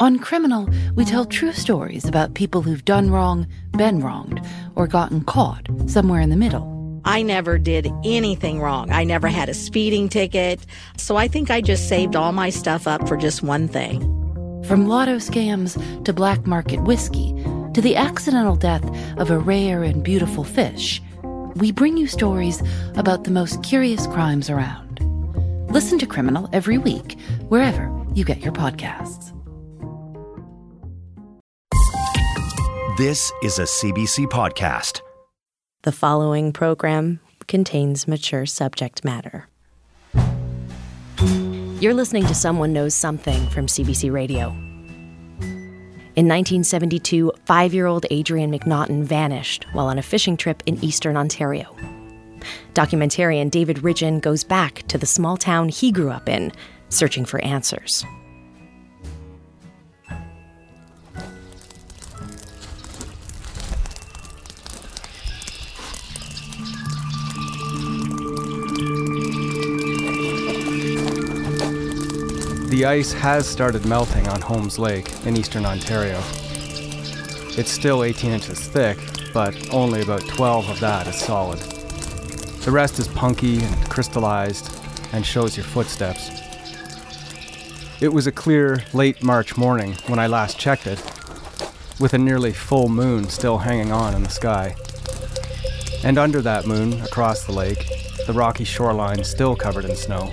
On Criminal, we tell true stories about people who've done wrong, been wronged, or gotten caught somewhere in the middle. I never did anything wrong. I never had a speeding ticket. So I think I just saved all my stuff up for just one thing. From lotto scams to black market whiskey to the accidental death of a rare and beautiful fish, we bring you stories about the most curious crimes around. Listen to Criminal every week, wherever you get your podcasts. This is a CBC podcast. The following program contains mature subject matter. You're listening to Someone Knows Something from CBC Radio. In 1972, five year old Adrien McNaughton vanished while on a fishing trip in eastern Ontario. Documentarian David Ridgen goes back to the small town he grew up in, searching for answers. The ice has started melting on Holmes Lake in eastern Ontario. It's still 18 inches thick, but only about 12 of that is solid. The rest is punky and crystallized and shows your footsteps. It was a clear, late March morning when I last checked it, with a nearly full moon still hanging on in the sky. And under that moon, across the lake, the rocky shoreline still covered in snow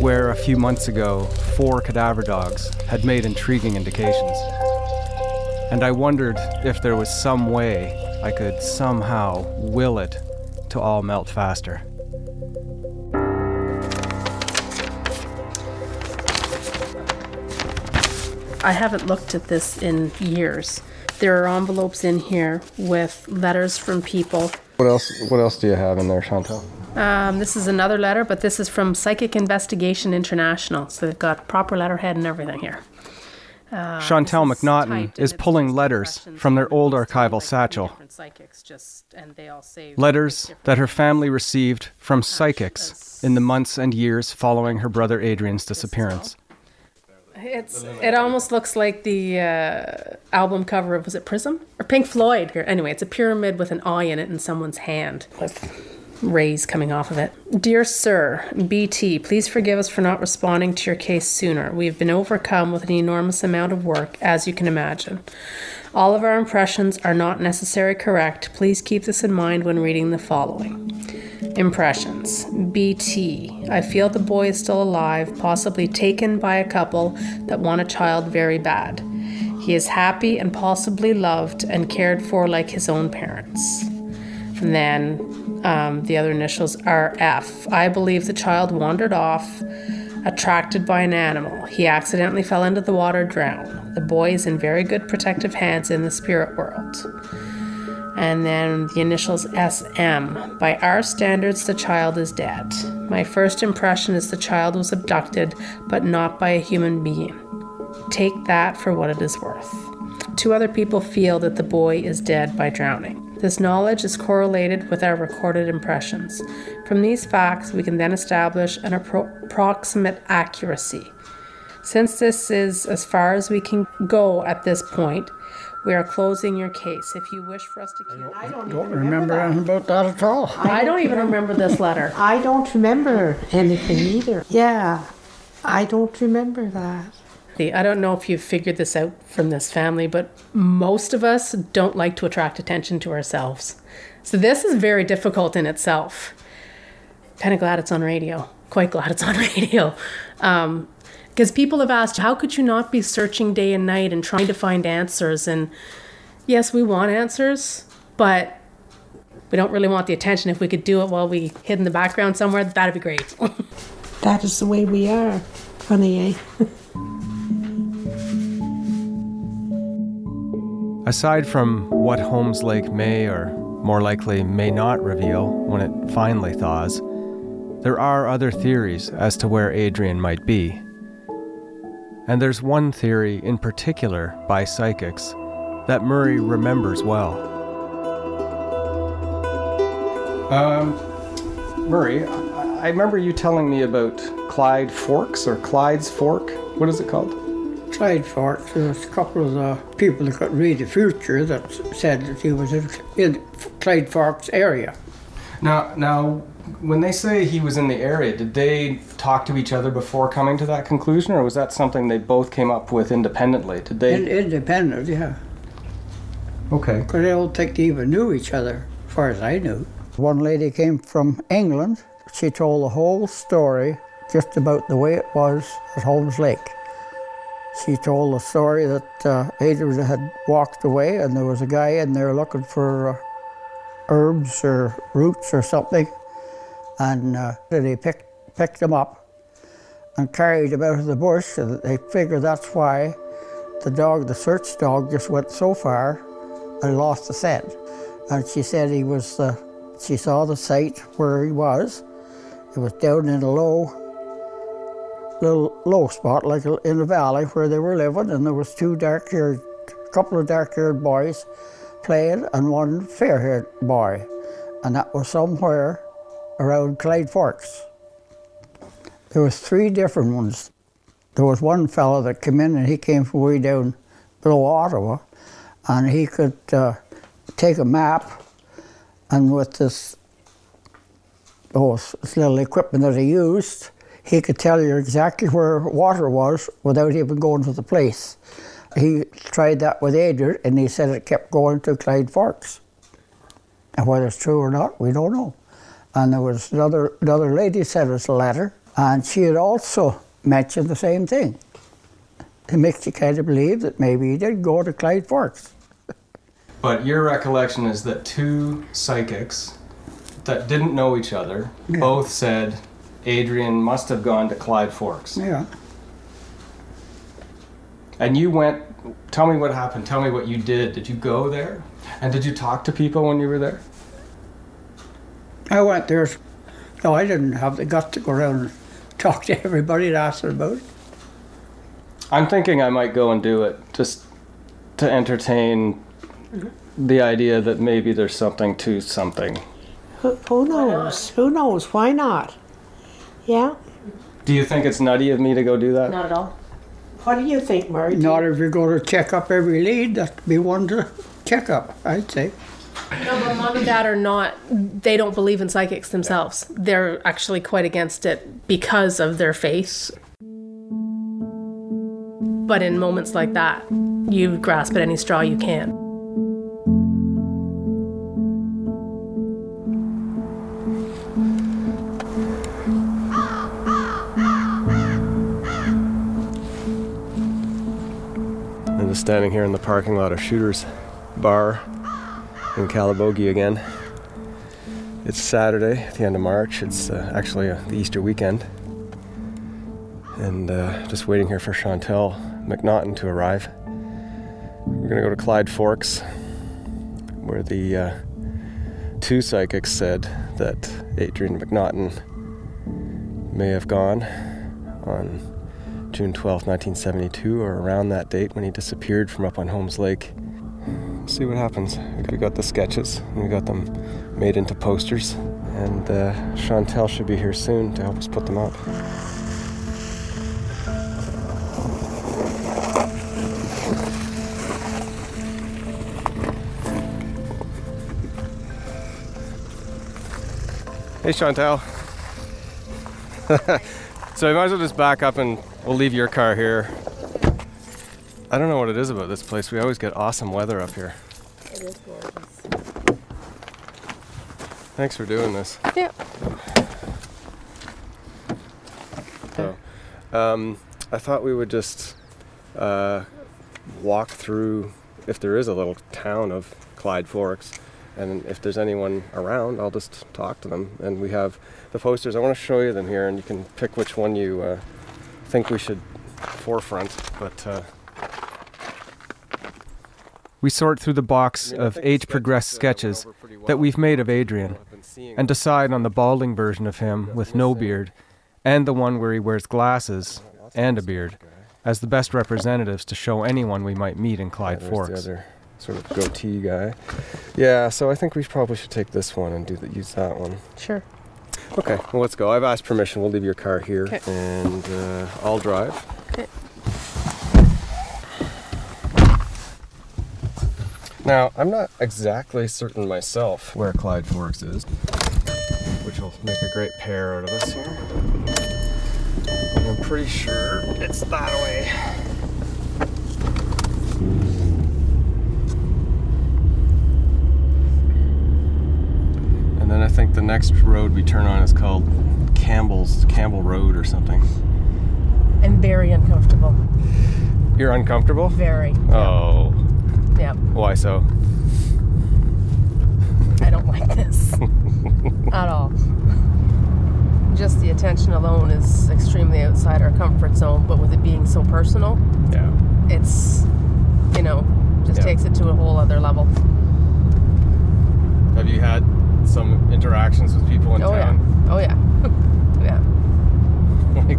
where a few months ago four cadaver dogs had made intriguing indications. And I wondered if there was some way I could somehow will it to all melt faster. I haven't looked at this in years. There are envelopes in here with letters from people. What else? What else do you have in there, Chantal? Um, this is another letter, but this is from Psychic Investigation International. So they've got proper letterhead and everything here. Uh, Chantal McNaughton is pulling letters from their old archival satchel. Letters that her family received from psychics in the months and years following her brother Adrien's disappearance. It's it almost looks like the uh, album cover of was it Prism or Pink Floyd? Anyway, it's a pyramid with an eye in it in someone's hand with rays coming off of it. Dear Sir, BT, please forgive us for not responding to your case sooner. We have been overcome with an enormous amount of work, as you can imagine. All of our impressions are not necessarily correct. Please keep this in mind when reading the following. Impressions BT. I feel the boy is still alive, possibly taken by a couple that want a child very bad. He is happy and possibly loved and cared for like his own parents. And then um, the other initials are F. I believe the child wandered off, attracted by an animal. He accidentally fell into the water, drowned. The boy is in very good protective hands in the spirit world. And then the initials SM. By our standards, the child is dead. My first impression is the child was abducted, but not by a human being. Take that for what it is worth. Two other people feel that the boy is dead by drowning. This knowledge is correlated with our recorded impressions. From these facts, we can then establish an appro- approximate accuracy. Since this is as far as we can go at this point, we are closing your case. If you wish for us to keep, I don't, don't remember anything about that at all. I don't even remember this letter. I don't remember anything either. Yeah, I don't remember that. I don't know if you've figured this out from this family, but most of us don't like to attract attention to ourselves. So this is very difficult in itself. Kind of glad it's on radio. Quite glad it's on radio. Um, because people have asked, how could you not be searching day and night and trying to find answers? And yes, we want answers, but we don't really want the attention. If we could do it while we hid in the background somewhere, that'd be great. that is the way we are. Funny, eh? Aside from what Holmes Lake may, or more likely may not reveal when it finally thaws, there are other theories as to where Adrien might be. And there's one theory in particular by psychics that Murray remembers well. Um, Murray, I remember you telling me about Clyde Forks or Clyde's Fork. What is it called? Clyde Forks, there was a couple of the people that could read the future that said that he was in, in Clyde Forks area. Now, now, when they say he was in the area, did they talk to each other before coming to that conclusion, or was that something they both came up with independently? Did they? In, independent, yeah. okay. Because I don't think they even knew each other, as far as I knew. One lady came from England. She told the whole story just about the way it was at Holmes Lake. She told the story that uh, Adrien had walked away and there was a guy in there looking for uh, herbs or roots or something. And uh, then he picked, picked them up and carried them out of the bush. And they figured that's why the dog, the search dog, just went so far and lost the scent. And she said he was, uh, she saw the site where he was. It was down in a low, little low spot, like in a valley where they were living, and there was two dark-haired, couple of dark-haired boys playing, and one fair-haired boy, and that was somewhere around Clyde Forks. There was three different ones. There was one fellow that came in, and he came from way down below Ottawa, and he could uh, take a map, and with this oh, this little equipment that he used, he could tell you exactly where water was without even going to the place. He tried that with Adrien, and he said it kept going to Clyde Forks. And whether it's true or not, we don't know. And there was another another lady sent us a letter, and she had also mentioned the same thing. It makes you kind of believe that maybe he did go to Clyde Forks. But your recollection is that two psychics that didn't know each other Yeah. both said Adrien must have gone to Clyde Forks. Yeah. And you went. Tell me what happened. Tell me what you did. Did you go there? And did you talk to people when you were there? I went there. No, I didn't have the guts to go around and talk to everybody and ask them about it. I'm thinking I might go and do it just to entertain the idea that maybe there's something to something. Who, who knows? Who knows? Why not? Yeah? Do you think it's nutty of me to go do that? Not at all. What do you think, Murray? Not if you're going to check up every lead, that'd be one to check up, I'd say. No, but mom and dad are not, they don't believe in psychics themselves. They're actually quite against it because of their faith. But in moments like that, you grasp at any straw you can. Standing here in the parking lot of Shooter's Bar in Calabogie again. It's Saturday at the end of March. It's uh, actually uh, the Easter weekend. And uh, just waiting here for Chantal McNaughton to arrive. We're going to go to Clyde Forks, where the uh, two psychics said that Adrien McNaughton may have gone on June 12, 1972, or around that date when he disappeared from up on Holmes Lake. See what happens. We got the sketches, and we got them made into posters, and uh, Chantal should be here soon to help us put them up. Hey, Chantal. so we might as well just back up and we'll leave your car here. I don't know what it is about this place. We always get awesome weather up here. It is gorgeous. Thanks for doing this. Yeah. So, um, I thought we would just uh, walk through, if there is a little town of Clyde Forks, and if there's anyone around, I'll just talk to them. And we have the posters. I want to show you them here, and you can pick which one you uh, think we should forefront. But uh, we sort through the box of age progressed sketches that we've made of Adrien, and decide on the balding version of him with no beard, and the one where he wears glasses and a beard, as the best representatives to show anyone we might meet in Clyde Forks. sort of goatee guy. Yeah, so I think we probably should take this one and do the, use that one. Sure. Okay, well, let's go. I've asked permission. We'll leave your car here and uh, I'll drive. Okay. Now, I'm not exactly certain myself where Clyde Forks is, which will make a great pair out of us here. I'm pretty sure it's that way. Think the next road we turn on is called Campbell's Campbell Road or something. And very uncomfortable. You're uncomfortable? Very. Oh, Yep. why so? I don't like this at all. Just the attention alone is extremely outside our comfort zone, but with it being so personal, Yeah. it's, you know, just Yeah. takes it to a whole other level. Have you had some interactions with people in oh, town? yeah. Oh, yeah. yeah. like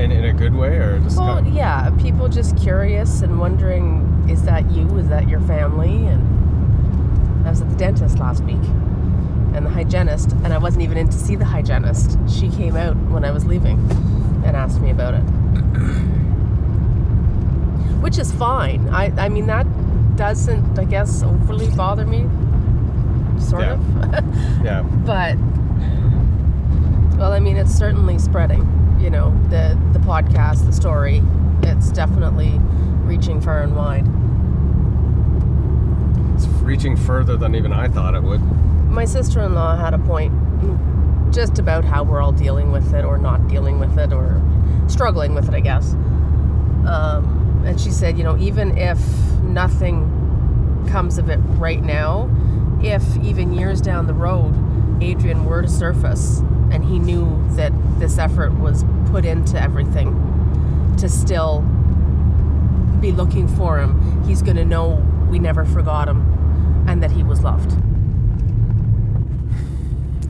in, in a good way or just Well, kind of, yeah, people just curious and wondering, is that you? Is that your family? And I was at the dentist last week, and the hygienist, and I wasn't even in to see the hygienist. She came out when I was leaving and asked me about it, which is fine. I, I mean, that doesn't, I guess, overly bother me, sort Yeah. of. yeah. But well i mean it's certainly spreading you know the the podcast the story. It's definitely reaching far and wide. It's reaching further than even i thought it would. My sister-in-law had a point just about how we're all dealing with it or not dealing with it or struggling with it i guess. Um, and she said you know even if nothing comes of it right now if even years down the road adrien were to surface and he knew that this effort was put into everything to still be looking for him he's going to know we never forgot him and that he was loved.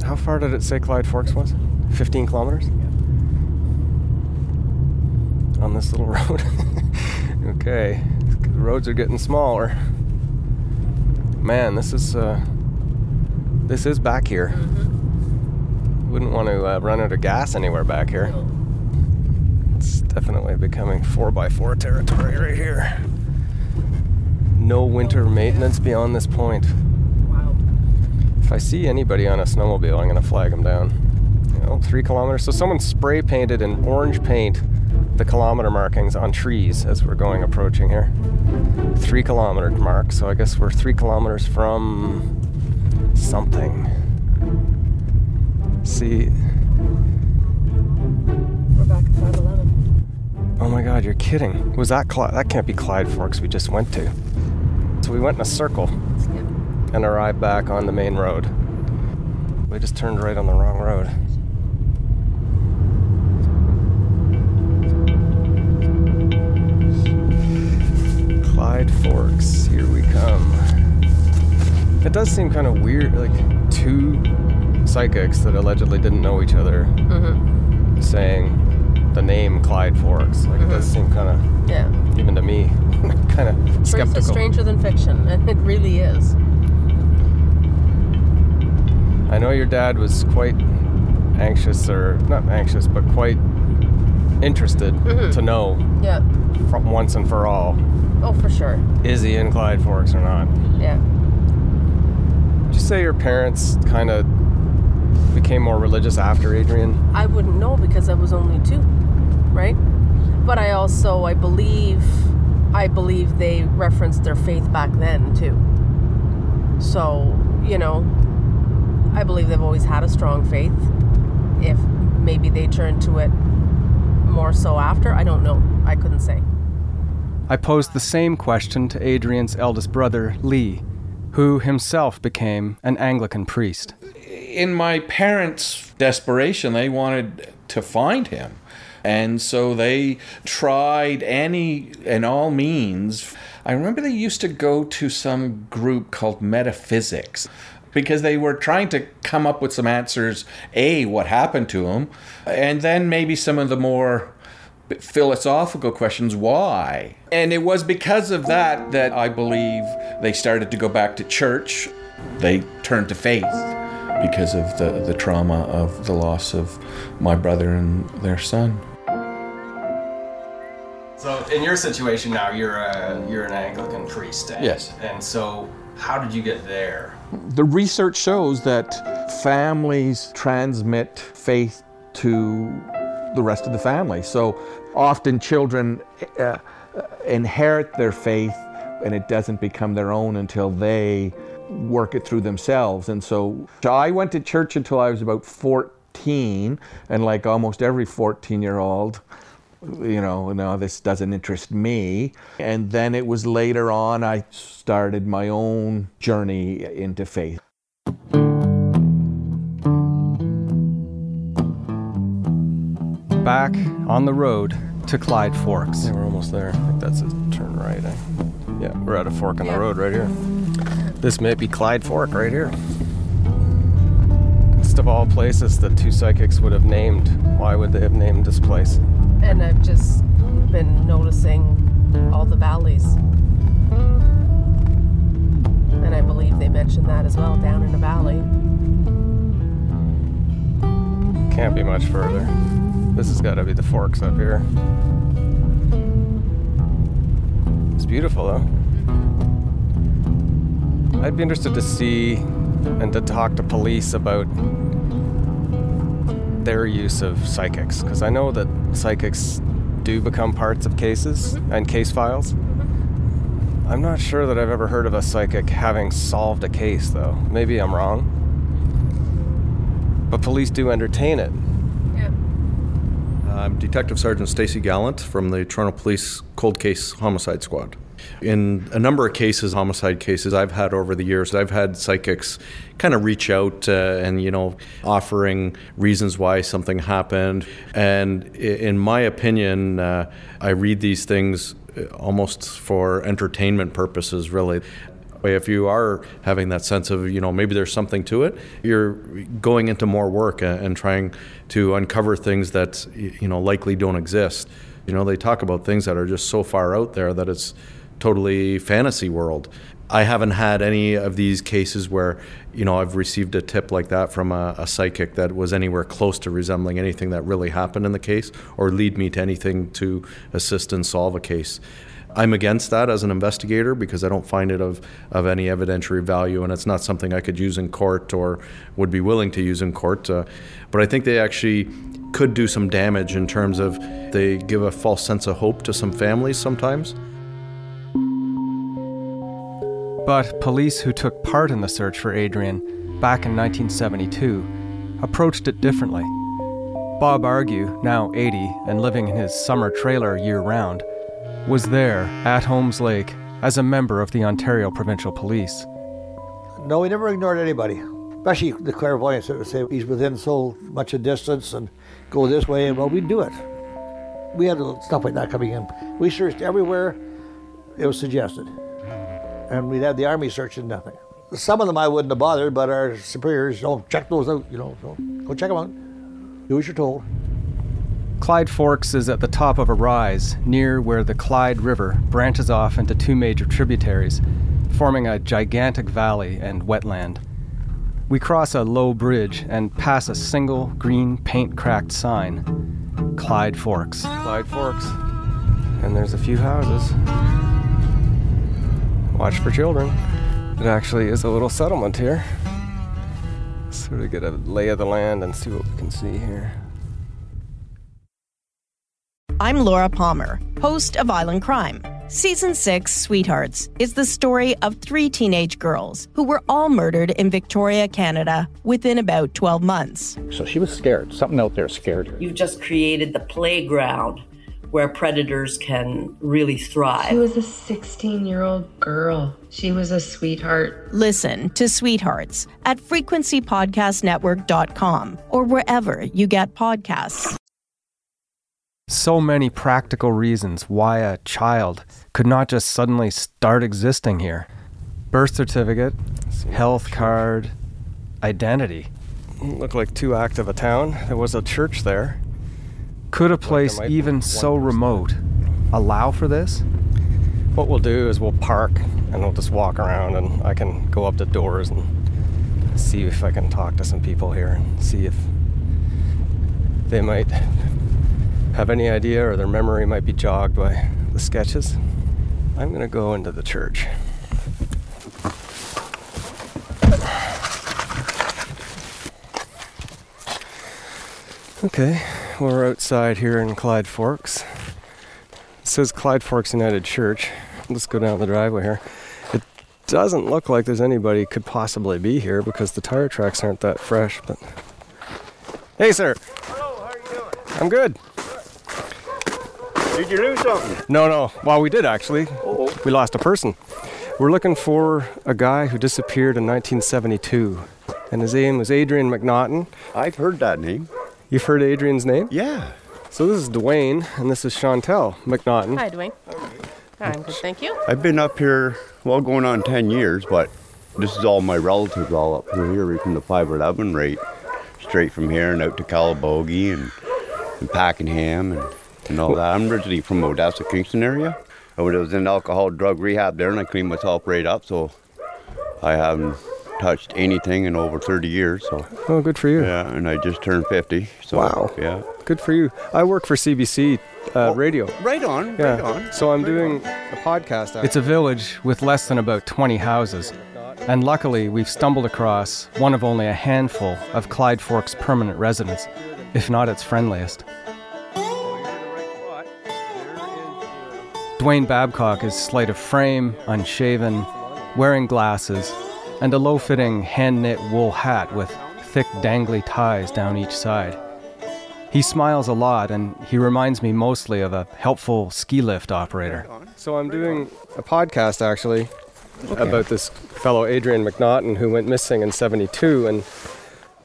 How far did it say clyde forks was? 15 kilometers? On this little road. Okay. The roads are getting smaller man this is uh this is back here. Wouldn't want to uh, run out of gas anywhere back here. It's definitely becoming 4x4 territory right here. No winter maintenance beyond this point. Wow. If I see anybody on a snowmobile, I'm gonna flag them down. You know, three kilometers. So someone spray painted in orange paint the kilometer markings on trees as we're going approaching here. Three kilometer mark. So I guess we're three kilometers from something. See, we're back at 511 oh my God, you're kidding. Was that Clyde? That can't be Clyde Forks we just went to. So we went in a circle and arrived back on the main road. We just turned right on the wrong road. Clyde Forks, here we come. It does seem kind of weird, like two psychics that allegedly didn't know each other mm-hmm. saying the name Clyde Forks. Like it does mm-hmm. seem kind of, yeah even to me, kind of skeptical. stranger than fiction, it really is. I know your dad was quite anxious, or not anxious, but quite interested mm-hmm. to know Yeah. from once and for all Oh, for sure. is he in Clyde Forks or not. Yeah. Did you say your parents kind of became more religious after Adrien? I wouldn't know because I was only two, right? But I also, I believe, I believe they referenced their faith back then too. So, you know, I believe they've always had a strong faith. If maybe they turned to it more so after, I don't know. I couldn't say. I posed the same question to Adrien's eldest brother, Lee, who himself became an Anglican priest. in my parents' desperation, they wanted to find him. And so they tried any and all means. I remember they used to go to some group called Metaphysics because they were trying to come up with some answers A, what happened to him, and then maybe some of the more philosophical questions why and it was because of that that i believe they started to go back to church they turned to faith because of the, the trauma of the loss of my brother and their son So in your situation now, you're a you're an Anglican priest. And, Yes. And so, how did you get there? The research shows that families transmit faith to the rest of the family. So often children uh, inherit their faith and it doesn't become their own until they work it through themselves. And so, so I went to church until I was about 14, and like almost every 14 year old, you know, no, this doesn't interest me. And then it was later on I started my own journey into faith. Back on the road to Clyde Forks. Yeah, we're almost there. I think that's a turn right. Eh? Yeah, we're at a fork in the road right here. This may be Clyde Fork right here. List of all places that two psychics would have named. Why would they have named this place? And I've just been noticing all the valleys. And I believe they mentioned that as well down in the valley. Can't be much further. This has got to be the forks up here. It's beautiful though. I'd be interested to see and to talk to police about their use of psychics because I know that psychics do become parts of cases mm-hmm. and case files. Mm-hmm. I'm not sure that I've ever heard of a psychic having solved a case though. Maybe I'm wrong. But police do entertain it. I'm Detective Sergeant Stacy Gallant from the Toronto Police Cold Case Homicide Squad. In a number of cases, homicide cases I've had over the years, I've had psychics kind of reach out uh, and, you know, offering reasons why something happened. And in my opinion, uh, I read these things uh, almost for entertainment purposes, really. If you are having that sense of, you know, maybe there's something to it, you're going into more work and, and trying to uncover things that, you know, likely don't exist. You know, they talk about things that are just so far out there that it's totally fantasy world. I haven't had any of these cases where, you know, I've received a tip like that from a, a psychic that was anywhere close to resembling anything that really happened in the case or lead me to anything to assist and solve a case. I'm against that as an investigator because I don't find it of, of any evidentiary value and it's not something I could use in court or would be willing to use in court. Uh, but I think they actually could do some damage in terms of they give a false sense of hope to some families sometimes. But police who took part in the search for Adrien back in 1972 approached it differently. Bob Argue, now 80 and living in his summer trailer year round, was there at Holmes Lake as a member of the Ontario Provincial Police. No, we never ignored anybody, especially the clairvoyants that would say he's within so much a distance and go this way, and well, we'd do it. We had stuff like that coming in. We searched everywhere it was suggested. And we'd have the army searching nothing. Some of them I wouldn't have bothered, but our superiors, oh, check those out, you know, so go check them out. Do as you're told. Clyde Forks is at the top of a rise near where the Clyde River branches off into two major tributaries, forming a gigantic valley and wetland. We cross a low bridge and pass a single green paint cracked sign Clyde Forks. Clyde Forks. And there's a few houses. Watch for children. It actually is a little settlement here. Sort of get a lay of the land and see what we can see here. I'm Laura Palmer, host of Island Crime. Season 6, Sweethearts, is the story of three teenage girls who were all murdered in Victoria, Canada, within about 12 months. So she was scared. Something out there scared her. You've just created the playground where predators can really thrive. She was a 16 year old girl. She was a sweetheart. Listen to Sweethearts at frequencypodcastnetwork.com or wherever you get podcasts. So many practical reasons why a child could not just suddenly start existing here birth certificate, health card, identity. Look like too active a town. There was a church there. Could a place even so remote allow for this? What we'll do is we'll park and we'll just walk around and I can go up to doors and see if I can talk to some people here and see if they might have any idea or their memory might be jogged by the sketches, I'm going to go into the church. Okay, we're outside here in Clyde Forks. It says Clyde Forks United Church. Let's go down the driveway here. It doesn't look like there's anybody could possibly be here because the tire tracks aren't that fresh, but Hey sir. Hello, how are you doing? I'm good. Did you lose something? No, no. Well, we did actually. Oh. We lost a person. We're looking for a guy who disappeared in 1972, and his name was Adrien McNaughton. I've heard that name. You've heard Adrien's name? Yeah. So this is Dwayne, and this is Chantal McNaughton. Hi, Dwayne. Hi, I'm good, thank you. I've been up here, well, going on 10 years, but this is all my relatives all up through here, right from the 511 rate, straight from here and out to Calabogie and, and Pakenham and, and all that. I'm originally from Odessa, Kingston area. I was in alcohol drug rehab there and I cleaned myself right up, so I haven't touched anything in over 30 years. So Oh, good for you. yeah, and I just turned 50. So Wow. yeah. Good for you. I work for CBC uh, radio. Right on, Yeah. right on. So I'm doing a podcast. It's a village with less than about 20 houses. And luckily, we've stumbled across one of only a handful of Clyde Forks permanent residents, if not its friendliest. Dwayne Babcock is slight of frame, unshaven, wearing glasses, and a low fitting hand knit wool hat with thick dangly ties down each side. He smiles a lot, and he reminds me mostly of a helpful ski lift operator. So I'm doing a podcast actually about this fellow Adrien McNaughton who went missing in 72, and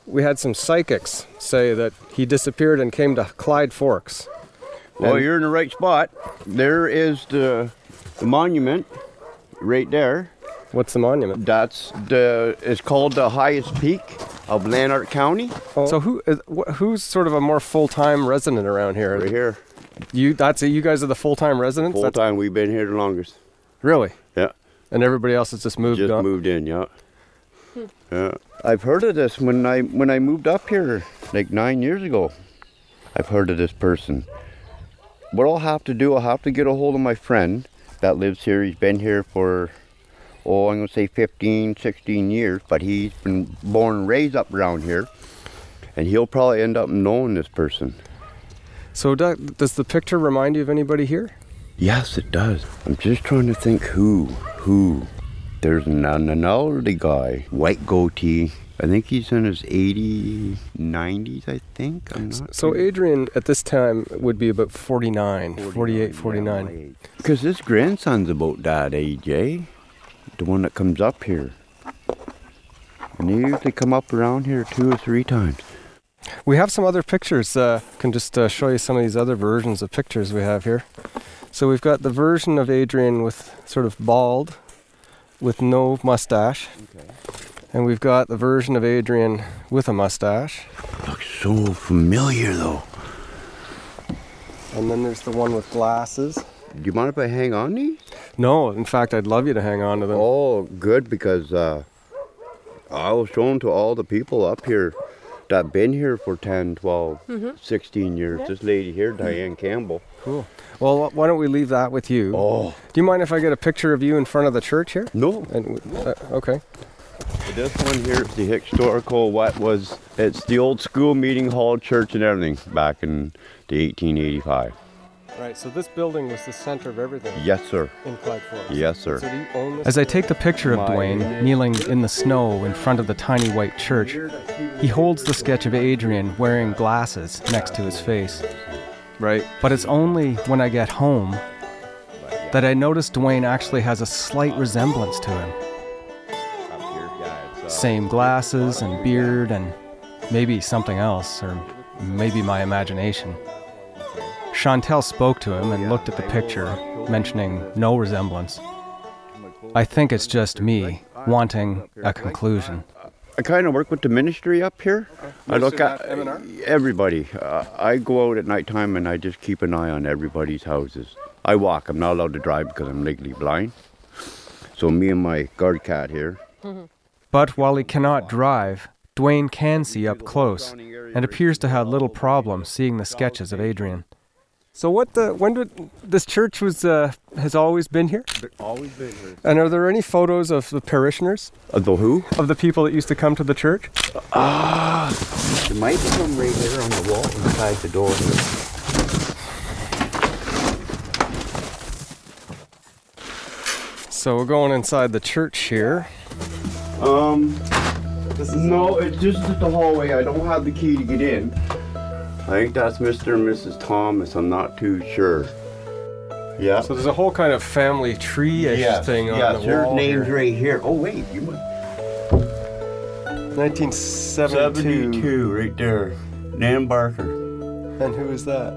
we had some psychics say that he disappeared and came to Clyde Forks. Well, And- you're in the right spot. There is the, the monument right there. What's the monument? That's the. It's called the highest peak of Lanark County. Oh. So who is, wh- who's sort of a more full time resident around here? Right here. You that's it. You guys are the full time residents. Full time. We've been here the longest. Really? Yeah. And everybody else has just moved Just on. moved in. Yeah. Hmm. Yeah. I've heard of this when I when I moved up here like nine years ago. I've heard of this person. What I'll have to do, I'll have to get a hold of my friend that lives here. He's been here for, oh, I'm going to say 15, 16 years, but he's been born and raised up around here. And he'll probably end up knowing this person. So do, does the picture remind you of anybody here? Yes, it does. I'm just trying to think who. Who? There's an, an elderly guy, white goatee. I think he's in his 80s, 90s, I think. I'm not So Adrien at this time would be about 49, 48, 49. Because his grandson's about that age, eh? The one that comes up here. And they usually come up around here two or three times. We have some other pictures. Uh, can just uh, show you some of these other versions of pictures we have here. So we've got the version of Adrien with sort of bald, with no mustache. And we've got the version of Adrien with a mustache. Looks so familiar, though. And then there's the one with glasses. Do you mind if I hang on these? No, in fact, I'd love you to hang on to them. Oh, good, because uh, I was shown to all the people up here that have been here for 10, 12, Mhm. 16 years. Yeah. This lady here, Diane Campbell. Cool. Well, why don't we leave that with you? Oh. Do you mind if I get a picture of you in front of the church here? No. And, uh, okay. This one here is the historical, what was, it's the old school meeting hall, church and everything back in the 1885. Right, so this building was the center of everything. Yes, sir. In Clyde Forks. Yes, sir. So do you own this As I take the picture of My- Dwayne kneeling in the snow in front of the tiny white church, he holds the sketch of Adrien wearing glasses next to his face. Right. But it's only when I get home that I notice Dwayne actually has a slight resemblance to him. Same glasses and beard and maybe something else, or maybe my imagination. Chantal spoke to him and looked at the picture, mentioning no resemblance. I think it's just me wanting a conclusion. I kind of work with the ministry up here. I look at at M&R? everybody. Uh, I go out at nighttime and I just keep an eye on everybody's houses. I walk. I'm not allowed to drive because I'm legally blind. So me and my guard cat here. But while he cannot drive, Dwayne can see up close and appears to have little problem seeing the sketches of Adrien. So what the when did this church was uh, has always been here? Always been here. And are there any photos of the parishioners? Of the who? Of the people that used to come to the church? Ah, there might be some right there on the wall inside the door. So we're going inside the church here. Um, no, it's just at the hallway. I don't have the key to get in. I think that's Mr. and Mrs. Thomas. I'm not too sure. Yeah. So there's a whole kind of family tree-ish yes, thing on yes, the your wall name's here. right here. Oh wait, you must. 1972. 72, right there. Nan Barker. And who is that?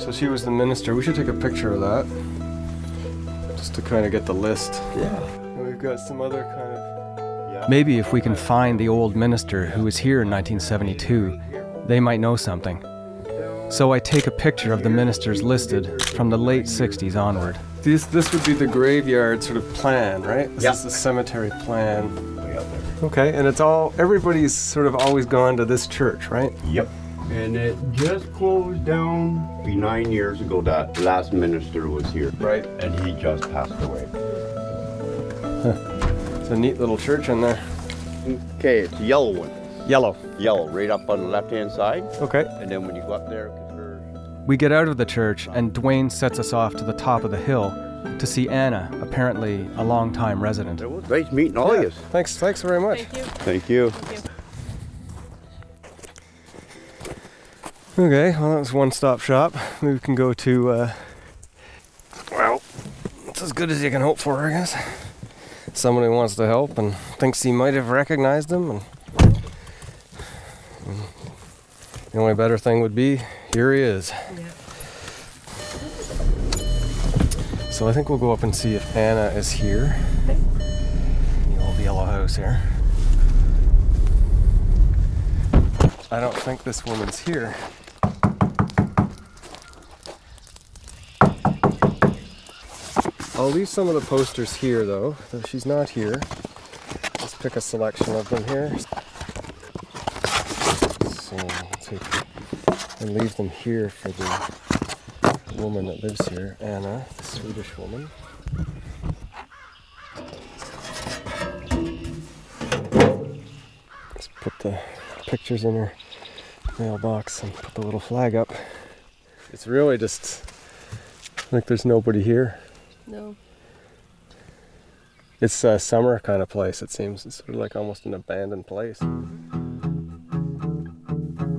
So she was the minister. We should take a picture of that. Just to kind of get the list. Yeah. And we've got some other kind of. Maybe if we can find the old minister who was here in 1972, they might know something. So I take a picture of the ministers listed from the late 60s onward. This, this would be the graveyard sort of plan, right? This Yep. is the cemetery plan. Okay, and it's all, everybody's sort of always gone to this church, right? Yep. And it just closed down be nine years ago. That last minister was here. Right. And he just passed away. It's a neat little church in there. Okay, it's a yellow one. Yellow. Yellow, right up on the left hand side. Okay. And then when you go up there, we're- get out of the church, and Dwayne sets us off to the top of the hill to see Anna, apparently a long-time resident. it was nice meeting all of you. Thanks, thanks very much. Thank you. Thank you. Okay, well that was one stop shop. Maybe we can go to uh well it's as good as you can hope for, I guess. Somebody wants to help and thinks he might have recognized him and, and the only better thing would be here he is. So I think we'll go up and see if Anna is here. The old yellow house here. I don't think this woman's here. I'll leave some of the posters here though, though she's not here. Let's pick a selection of them here. So I'll take and leave them here for the woman that lives here, Anna, the Swedish woman. Let's put the pictures in her mailbox and put the little flag up. It's really just like there's nobody here. No. It's a summer kind of place, it seems. It's sort of like almost an abandoned place.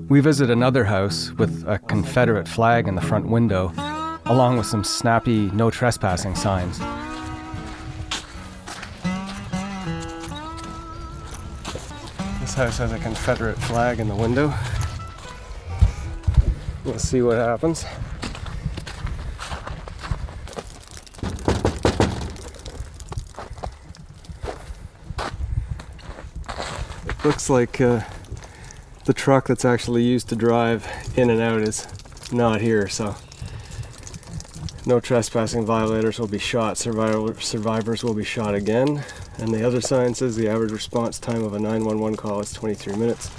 We visit another house with a Confederate flag in the front window, along with some snappy no trespassing signs. This house has a Confederate flag in the window. We'll see what happens. It looks like uh, the truck that's actually used to drive in and out is not here, so no trespassing violators will be shot. Survivor, survivors will be shot again. And the other sign says the average response time of a 911 call is 23 minutes.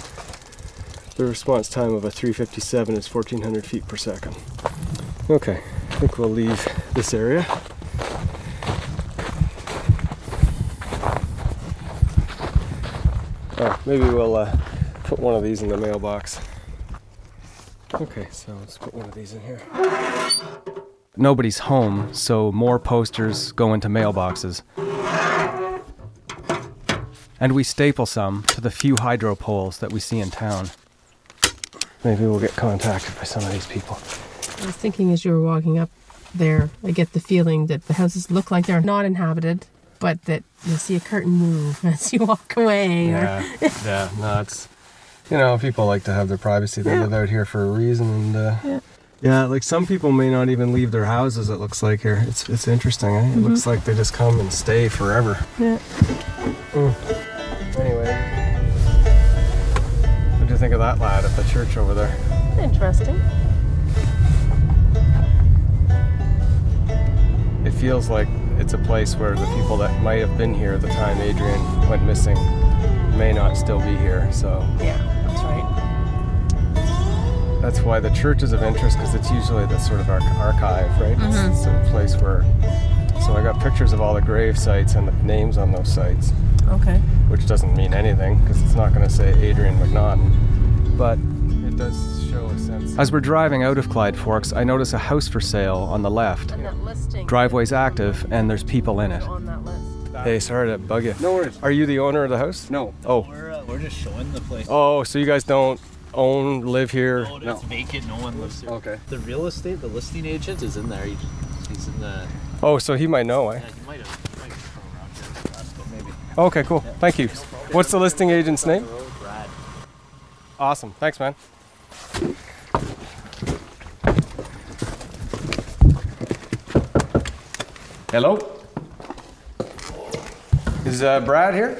The response time of a 357 is 1400 feet per second. Okay, I think we'll leave this area. Oh, maybe we'll uh, put one of these in the mailbox. Okay, so let's put one of these in here. Nobody's home, so more posters go into mailboxes. And we staple some to the few hydro poles that we see in town. Maybe we'll get contacted by some of these people. I was thinking as you were walking up there, I get the feeling that the houses look like they're not inhabited, but that you see a curtain move as you walk away. or- Yeah, yeah, no, it's you know people like to have their privacy. They live out here for a reason, and uh, Yeah. yeah, like some people may not even leave their houses. It looks like here. It's it's interesting. Eh? It Mhm. looks like they just come and stay forever. Yeah. Mm. Anyway, what do you think of that lad at the church over there? Interesting. It feels like it's a place where the people that might have been here at the time Adrien went missing may not still be here. So Yeah, that's why the church is of interest because it's usually the sort of arch- archive, right? It's- Mhm. It's, a place where. So I got pictures of all the grave sites and the names on those sites, Okay. which doesn't mean anything because it's not going to say Adrien McNaughton, but it does show a sense. As we're driving out of Clyde Forks, I notice a house for sale on the left. On that listing. Driveway's active and there's people in it. On that list. Hey, sorry to bug you. No worries. Are you the owner of the house? No. Oh. We're, uh, we're just showing the place. Oh, so you guys don't own, live here? No, it's vacant. No one lives here. Okay. The real estate, the listing agent is in there. He, he's in the. Oh, so he might know, eh? Yeah, he might have. Might have come around here. Last, but maybe. Okay, cool. Thank you. What's the listing agent's name? Brad. Awesome. Thanks, man. Hello? Is uh, Brad here?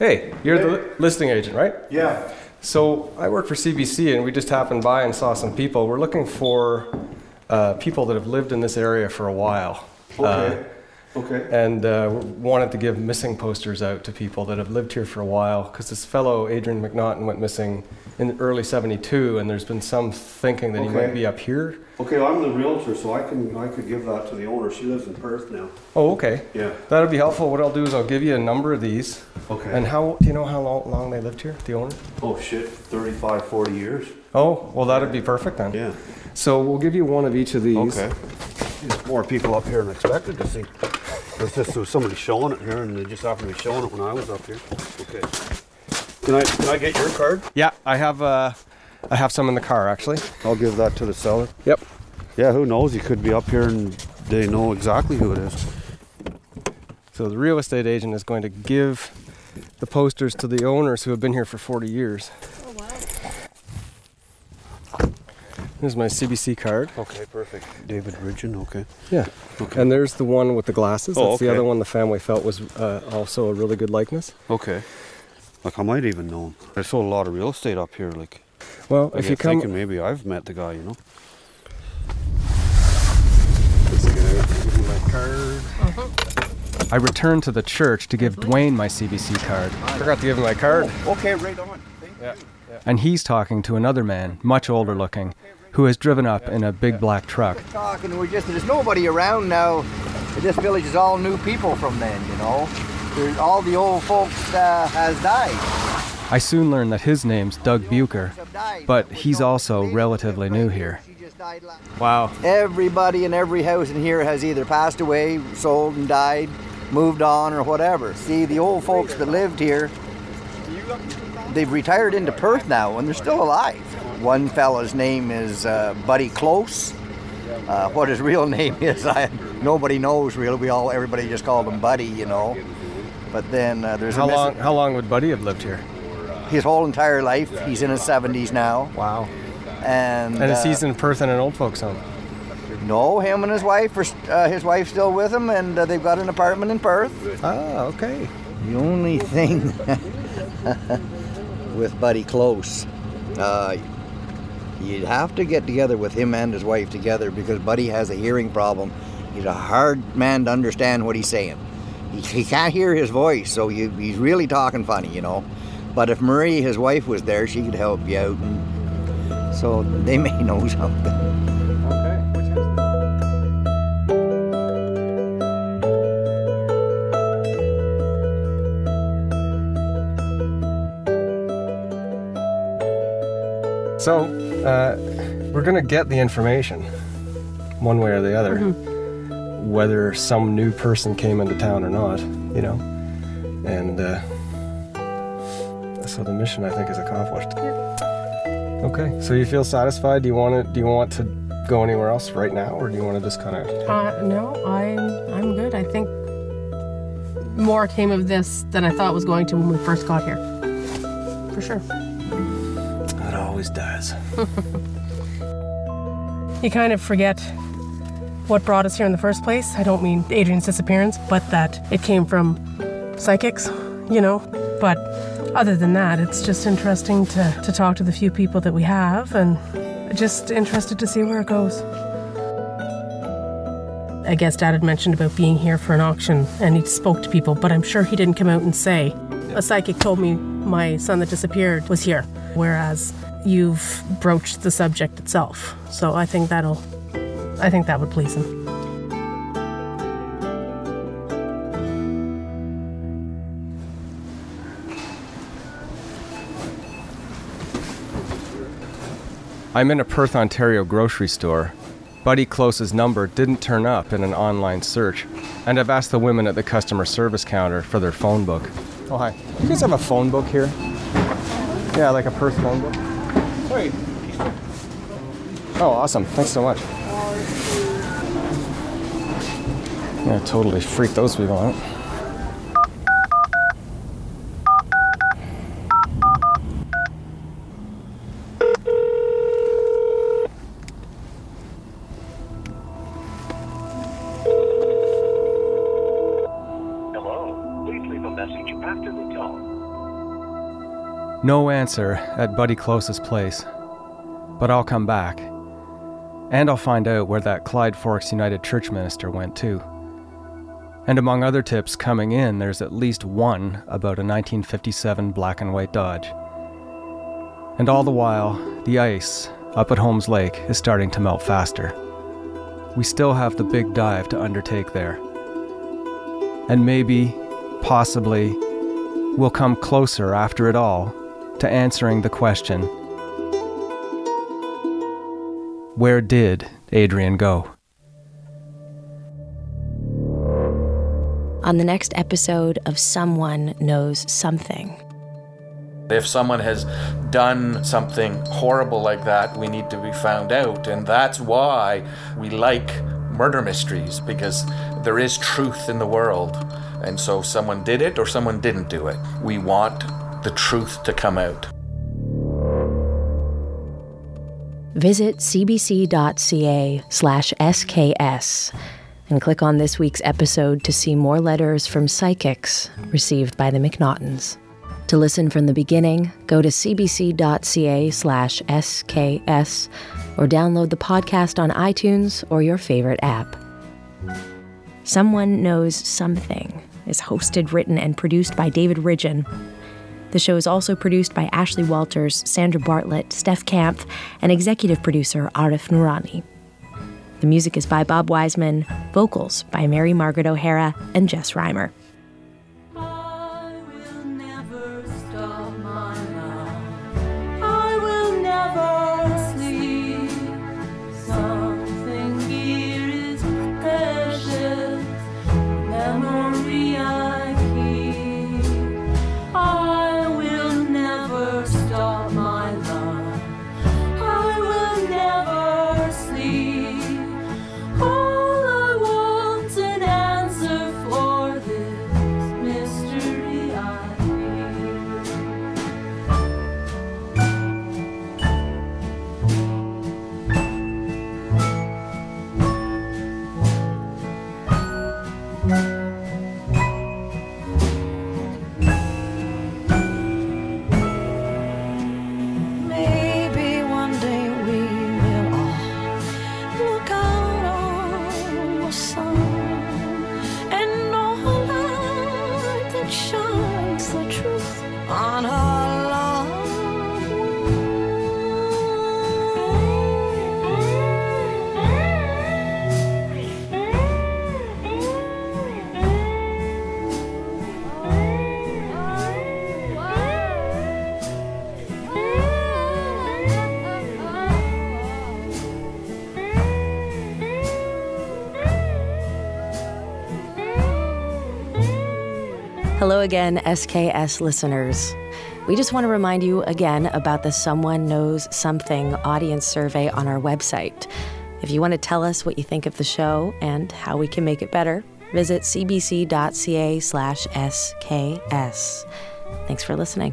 Hey, you're the listing agent, right? Yeah. So I work for CBC and we just happened by and saw some people. We're looking for uh, people that have lived in this area for a while. Okay. Uh, Okay. and uh, wanted to give missing posters out to people that have lived here for a while because this fellow Adrien McNaughton went missing in early 72 and there's been some thinking that he might be up here. Okay, well, I'm the realtor, so I can I could give that to the owner. She lives in Perth now. Oh, okay. Yeah. That'll be helpful. What I'll do is I'll give you a number of these. Okay. And how do you know how long, long they lived here, the owner? Oh shit, 35, 40 years. Oh, well, that'd be perfect then. Yeah. So we'll give you one of each of these. Okay. There's more people up here than expected to see. There's just there was somebody showing it here, and they just happened to be showing it when I was up here. Okay. Can I can I get your card? Yeah, I have uh, I have some in the car actually. I'll give that to the seller. Yep. Yeah, who knows? He could be up here and they know exactly who it is. So the real estate agent is going to give the posters to the owners who have been here for 40 years. Oh wow. Here's my CBC card. Okay, perfect. David Ridgen, okay. Yeah. Okay. And there's the one with the glasses. Oh, That's the other one the family felt was uh, also a really good likeness. Okay. Like I might even know him. I sold a lot of real estate up here. Like, Well, I if you get come, thinking maybe I've met the guy. You know. Give me my card. Uh-huh. I returned to the church to give Dwayne my CBC card. I Forgot to give him my card. Okay, right on. Yeah. And he's talking to another man, much older looking, who has driven up in a big black truck. talking. We're just there's nobody around now. This village is all new people from then, you know. There's, all the old folks uh, has died. I soon learned that his name's Doug Bucher, but he's also relatively new here. Wow. Everybody in every house in here has either passed away, sold and died, moved on, or whatever. See, the old folks that lived here, they've retired into Perth now, and they're still alive. One fella's name is uh, Buddy Close. Uh, what his real name is, I, nobody knows really. We all, everybody just called him Buddy, you know. But then uh, there's How long? How long would Buddy have lived here? his whole entire life. He's in his 70s now. Wow. And, And is uh, he's in Perth in an old folks home? no, him and his wife are. Uh, his wife's still with him, and uh, they've got an apartment in Perth. Ah, okay. The only thing with Buddy Close, uh, you'd have to get together with him and his wife together because Buddy has a hearing problem. He's a hard man to understand what he's saying. He, he can't hear his voice, so you, he's really talking funny, you know. But if Marie, his wife, was there, she could help you out. And so they may know something. Okay. So, uh, we're gonna get the information, one way or the other, whether some new person came into town or not. You know, and uh, so the mission I think is accomplished. Okay, so you feel satisfied? Do you want to? Do you want to go anywhere else right now, or do you want to just kind of? Uh, no, I'm I'm good. I think more came of this than I thought was going to when we first got here. For sure. It always does. You kind of forget what brought us here in the first place. I don't mean Adrien's disappearance, but that it came from psychics, you know. But other than that, it's just interesting to, to talk to the few people that we have and just interested to see where it goes. I guess Dad had mentioned about being here for an auction and he spoke to people, but I'm sure he didn't come out and say, a psychic told me my son that disappeared was here. Whereas you've broached the subject itself. So I think that'll, I think that would please him. I'm in a Perth, Ontario grocery store. Buddy Close's number didn't turn up in an online search, and I've asked the women at the customer service counter for their phone book. Oh, hi. You guys have a phone book here? Yeah, like a Perth phone book? Oh, awesome. Thanks so much. Yeah, totally freaked those people out. No answer at Buddy Close's place. But I'll come back. And I'll find out where that Clyde Forks United Church minister went too. And among other tips coming in, there's at least one about a 1957 black and white Dodge. And all the while, the ice up at Holmes Lake is starting to melt faster. We still have the big dive to undertake there. And maybe, possibly, we'll come closer after it all to answering the question Where did Adrien go? On the next episode of Someone Knows Something. If someone has done something horrible like that, we need to be found out. And that's why we like murder mysteries, because there is truth in the world. And so someone did it or someone didn't do it. We want the truth to come out. Visit cbc.ca slash SKS and click on this week's episode to see more letters from psychics received by the McNaughtons. To listen from the beginning, go to cbc.ca slash SKS or download the podcast on iTunes or your favorite app. Someone Knows Something is hosted, written, and produced by David Ridgen. The show is also produced by Ashley Walters, Sandra Bartlett, Steph Kampf, and executive producer Arif Noorani. The music is by Bob Wiseman, vocals by Mary Margaret O'Hara and Jess Reimer. Hello again, SKS listeners. We just want to remind you again about the Someone Knows Something audience survey on our website. If you want to tell us what you think of the show and how we can make it better, visit cbc.ca slash SKS. Thanks for listening.